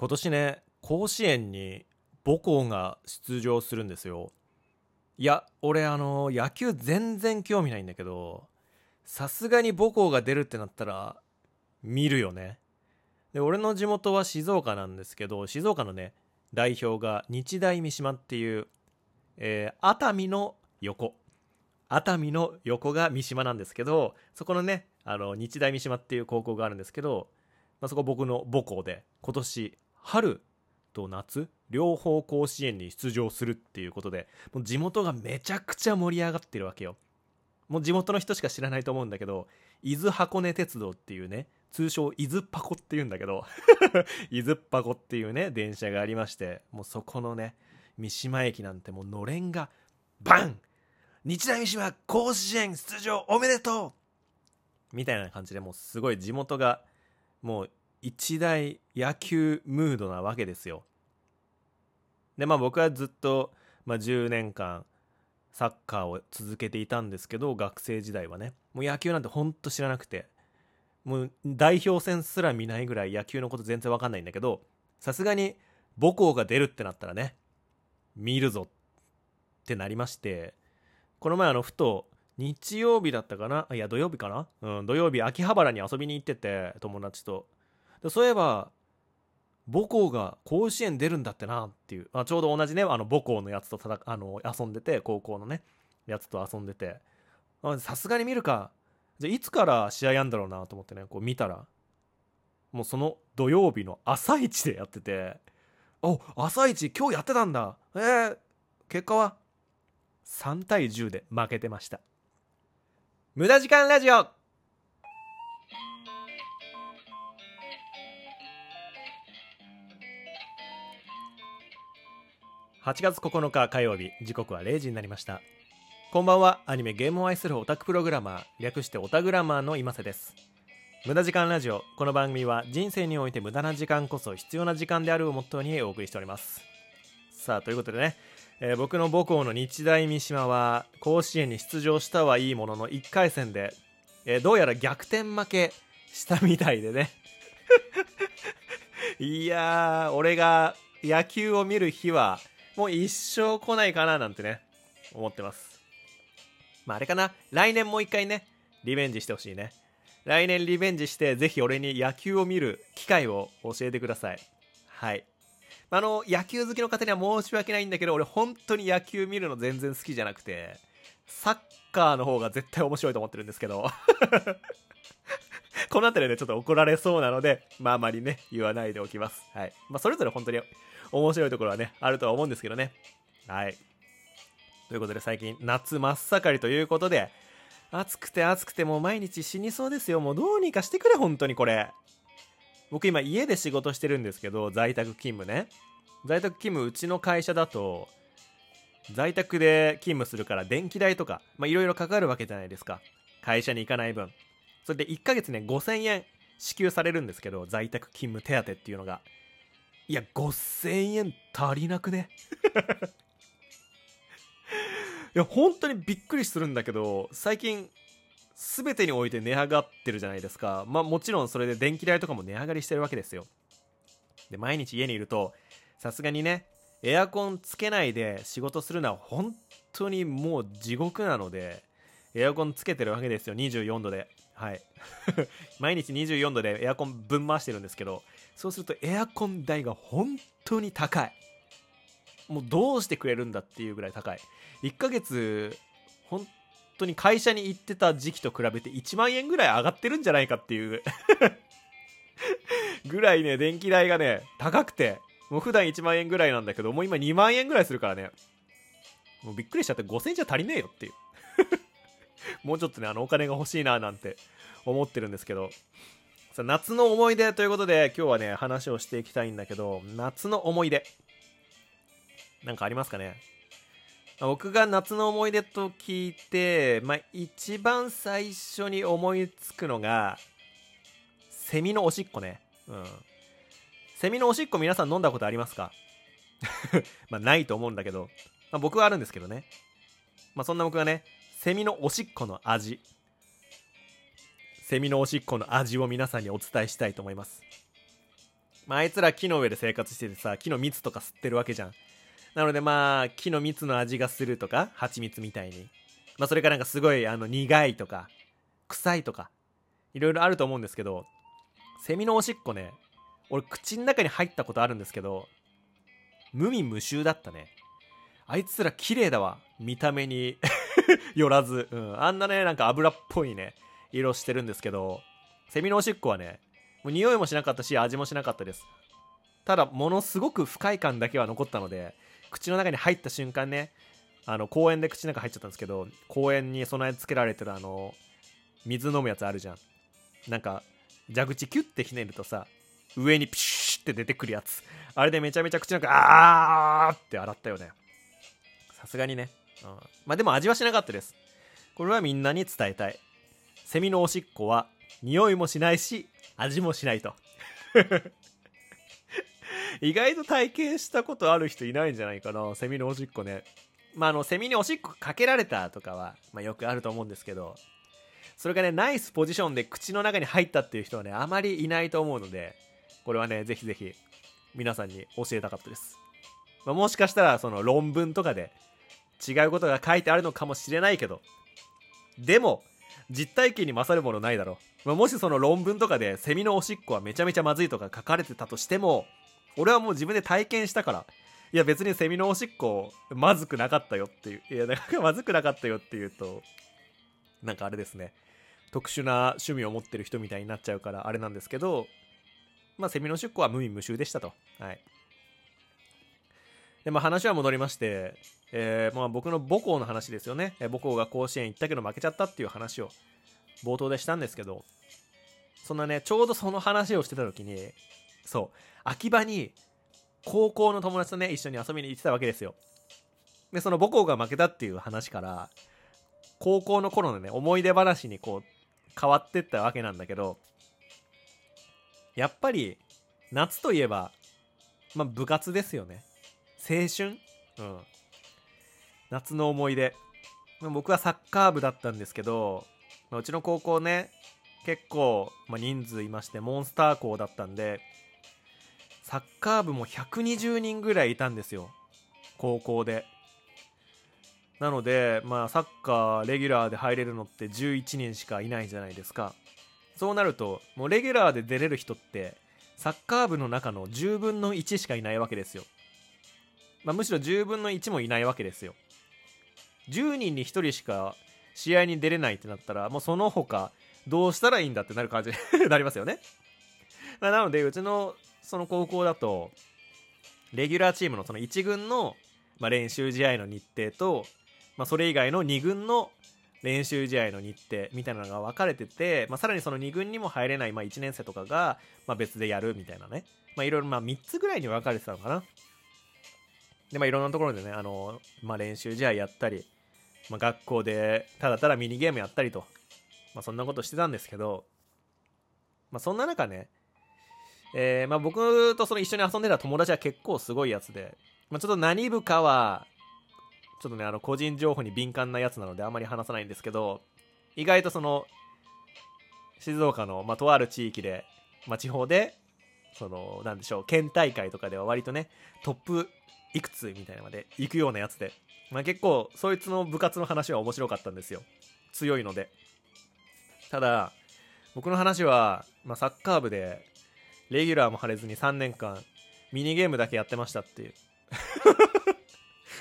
今年ね甲子園に母校が出場するんですよ。いや俺あの野球全然興味ないんだけどさすがに母校が出るってなったら見るよね。で俺の地元は静岡なんですけど静岡のね代表が日大三島っていう、えー熱海の横。熱海の横が三島なんですけどそこのねあの日大三島っていう高校があるんですけど、まあ、そこ僕の母校で今年春と夏両方甲子園に出場するっていうことでもう地元がめちゃくちゃ盛り上がってるわけよ。もう地元の人しか知らないと思うんだけど伊豆箱根鉄道っていうね通称伊豆パコっていうんだけど 伊豆パコっていうね電車がありましてもうそこのね三島駅なんてもうのれんがバン日大三島甲子園出場おめでとうみたいな感じでもうすごい地元がもう一大野球ムードなわけですよ。でまあ僕はずっと、まあ、10年間サッカーを続けていたんですけど学生時代はね。もう野球なんてほんと知らなくて。もう代表戦すら見ないぐらい野球のこと全然わかんないんだけどさすがに母校が出るってなったらね見るぞってなりましてこの前あのふと日曜日だったかな？いや土曜日かな？うん土曜日秋葉原に遊びに行ってて友達と。そういえば母校が甲子園出るんだってなっていう。あちょうど同じねあの母校のやつとたたあの遊んでて高校のねやつと遊んでて。さすがに見るか。じゃいつから試合やんだろうなと思ってねこう見たら。もうその土曜日の朝一でやってて。お朝一今日やってたんだ。えー、結果は？3対10で負けてました。無駄時間ラジオ。8月9日火曜日時刻は0時になりました。こんばんは。アニメゲームを愛するオタクプログラマー略してオタグラマーの今瀬です。無駄時間ラジオ。この番組は人生において無駄な時間こそ必要な時間であるをモットーにお送りしております。さあということでね、えー僕の母校の日大三島は甲子園に出場したはいいものの1回戦で、えーどうやら逆転負けしたみたいでね。いやー俺が野球を見る日はもう一生来ないかななんてね思ってます。まああれかな。来年もう一回ねリベンジしてほしいね。来年リベンジしてぜひ俺に野球を見る機会を教えてください。はい。あの野球好きの方には申し訳ないんだけど俺本当に野球見るの全然好きじゃなくてサッカーの方が絶対面白いと思ってるんですけど。この辺りでちょっと怒られそうなので、まああまりね、言わないでおきます。はい。まあそれぞれ本当に面白いところはね、あるとは思うんですけどね。はい。ということで最近夏真っ盛りということで、暑くて暑くてもう毎日死にそうですよ。もうどうにかしてくれ、本当にこれ。僕今家で仕事してるんですけど、在宅勤務ね。在宅勤務うちの会社だと、在宅で勤務するから電気代とか、まあいろいろかかるわけじゃないですか。会社に行かない分。それで1ヶ月ね、5000円支給されるんですけど、在宅勤務手当っていうのが。いや、5000円足りなくね？いや、本当にびっくりするんだけど、最近、全てにおいて値上がってるじゃないですか。まあもちろんそれで電気代とかも値上がりしてるわけですよ。で、毎日家にいると、さすがにね、エアコンつけないで仕事するのは本当にもう地獄なので、エアコンつけてるわけですよ、24度で。はい。毎日24度でエアコンぶん回してるんですけど、そうするとエアコン代が本当に高い。もうどうしてくれるんだっていうぐらい高い。1ヶ月、本当に会社に行ってた時期と比べて1万円ぐらい上がってるんじゃないかっていう ぐらいね、電気代がね、高くて、もう普段1万円ぐらいなんだけど、もう今2万円ぐらいするからね、もうびっくりしちゃって5000円じゃ足りねえよっていう。もうちょっとね、あのお金が欲しいななんて思ってるんですけど、さ夏の思い出ということで今日はね、話をしていきたいんだけど、夏の思い出。なんかありますかね？僕が夏の思い出と聞いて、まあ、一番最初に思いつくのが、セミのおしっこね。うん。セミのおしっこ皆さん飲んだことありますか？まあ、ないと思うんだけど、まあ、僕はあるんですけどね。まあ、そんな僕がね、セミのおしっこの味。セミのおしっこの味を皆さんにお伝えしたいと思います。まあ、あいつら木の上で生活しててさ木の蜜とか吸ってるわけじゃんなのでまあ木の蜜の味がするとか蜂蜜みたいにまあそれかなんかすごいあの苦いとか臭いとかいろいろあると思うんですけどセミのおしっこね俺口の中に入ったことあるんですけど無味無臭だったねあいつら綺麗だわ見た目に よらず、うん、あんなねなんか油っぽいね色してるんですけどセミのおしっこはねもう匂いもしなかったし味もしなかったです。ただものすごく不快感だけは残ったので口の中に入った瞬間ねあの公園で口の中入っちゃったんですけど公園に備え付けられてるあの水飲むやつあるじゃん。なんか蛇口キュッてひねるとさ上にピシュって出てくるやつ。あれでめちゃめちゃ口の中あーって洗ったよね。さすがにね、まあでも味はしなかったです。これはみんなに伝えたい。セミのおしっこは匂いもしないし味もしないと。意外と体験したことある人いないんじゃないかなセミのおしっこね。まああのセミにおしっこかけられたとかは、まあ、よくあると思うんですけどそれがねナイスポジションで口の中に入ったっていう人はねあまりいないと思うのでこれはねぜひぜひ皆さんに教えたかったです、まあ、もしかしたらその論文とかで違うことが書いてあるのかもしれないけど。でも実体験に勝るものないだろう、ま、もしその論文とかでセミのおしっこはめちゃめちゃまずいとか書かれてたとしても俺はもう自分で体験したから。いや別にセミのおしっこまずくなかったよっていう。いやだからまずくなかったよっていうとなんかあれですね。特殊な趣味を持ってる人みたいになっちゃうからあれなんですけどまあセミのおしっこは無味無臭でしたと。はい。でまあ話は戻りましてえー、まあ僕の母校の話ですよね、えー、母校が甲子園行ったけど負けちゃったっていう話を冒頭でしたんですけどそんなねちょうどその話をしてた時にそう秋葉に高校の友達とね一緒に遊びに行ってたわけですよ。でその母校が負けたっていう話から高校の頃のね思い出話にこう変わってったわけなんだけどやっぱり夏といえばまあ部活ですよね。青春？うん。夏の思い出。僕はサッカー部だったんですけど、うちの高校ね結構、まあ、人数いましてモンスター校だったんでサッカー部も120人ぐらいいたんですよ。高校で。なのでまあサッカーレギュラーで入れるのって11人しかいないじゃないですか。そうなるともうレギュラーで出れる人ってサッカー部の中の10分の1しかいないわけですよ、まあ、むしろ10分の1もいないわけですよ。10人に1人しか試合に出れないってなったらもうその他どうしたらいいんだってなる感じに なりますよね。なのでうちのその高校だとレギュラーチームのその1軍の、まあ、練習試合の日程と、まあ、それ以外の2軍の練習試合の日程みたいなのが分かれてて、まあ、さらにその2軍にも入れない、まあ、1年生とかが、まあ、別でやるみたいなね、まあ、いろいろまあ3つぐらいに分かれてたのかな。でまあいろんなところでねあの、まあ、練習試合やったりまあ、学校でただただミニゲームやったりと、まあ、そんなことしてたんですけど、まあ、そんな中ね、えー、まあ僕とその一緒に遊んでた友達は結構すごいやつで、まあ、ちょっと何部かはちょっとねあの個人情報に敏感なやつなのであまり話さないんですけど意外とその静岡の、まあ、とある地域で、まあ、地方でそのなんでしょう県大会とかでは割とねトップいくつみたいなまで行くようなやつで。まあ、結構そいつの部活の話は面白かったんですよ。強いので。ただ僕の話は、まあ、サッカー部でレギュラーも張れずに3年間ミニゲームだけやってましたっていう。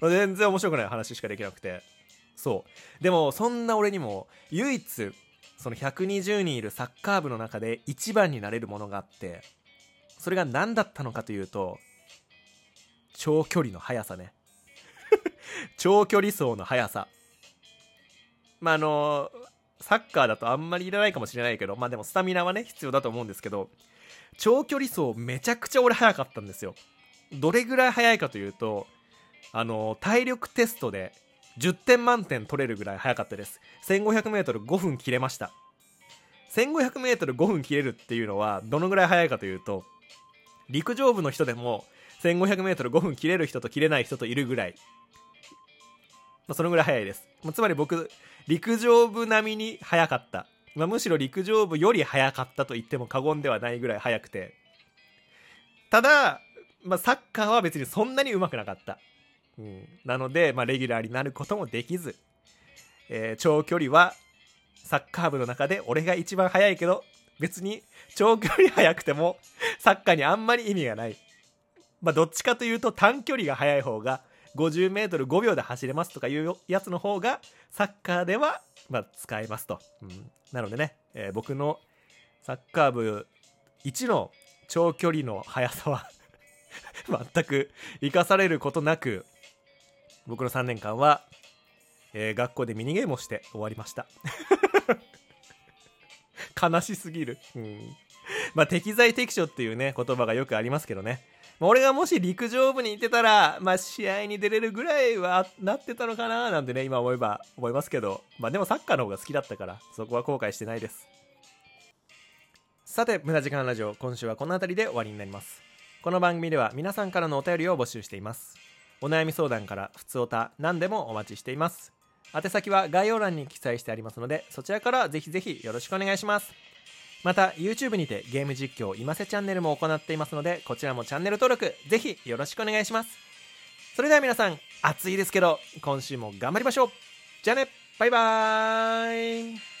全然面白くない話しかできなくて。そう。でもそんな俺にも唯一その120人いるサッカー部の中で一番になれるものがあってそれが何だったのかというと長距離の速さね 長距離走の速さ。まあ、あの、サッカーだとあんまりいらないかもしれないけど、まあでもスタミナはね、必要だと思うんですけど、長距離走めちゃくちゃ俺速かったんですよ。どれぐらい速いかというと、あの、体力テストで10点満点取れるぐらい速かったです。1500m5 分切れました。1500m5 分切れるっていうのはどのぐらい速いかというと、陸上部の人でも 1500m5 分切れる人と切れない人といるぐらいまあ、そのぐらい速いです。まあ、つまり僕、陸上部並みに速かった。まあ、むしろ陸上部より速かったと言っても過言ではないぐらい速くて。ただ、まあ、サッカーは別にそんなに上手くなかった。うん、なので、まあ、レギュラーになることもできず、えー、長距離はサッカー部の中で俺が一番速いけど、別に長距離速くてもサッカーにあんまり意味がない。まあ、どっちかというと短距離が速い方が50メートル5秒で走れますとかいうやつの方がサッカーではまあ使えますと。うん、なのでね、えー、僕のサッカー部1の長距離の速さは 全く生かされることなく僕の3年間は、えー、学校でミニゲームをして終わりました 悲しすぎる。うん。まあ、適材適所っていうね、言葉がよくありますけどね。俺がもし陸上部にいてたら、まあ、試合に出れるぐらいはなってたのかななんてね、今思えば思いますけど、まあ、でもサッカーの方が好きだったから、そこは後悔してないです。さて、無駄時間ラジオ、今週はこの辺りで終わりになります。この番組では皆さんからのお便りを募集しています。お悩み相談から、普通おた、何でもお待ちしています。宛先は概要欄に記載してありますので、そちらからぜひぜひよろしくお願いします。また、YouTube にてゲーム実況今瀬チャンネルも行っていますので、こちらもチャンネル登録、ぜひよろしくお願いします。それでは皆さん、暑いですけど、今週も頑張りましょう。じゃあね、バイバーイ。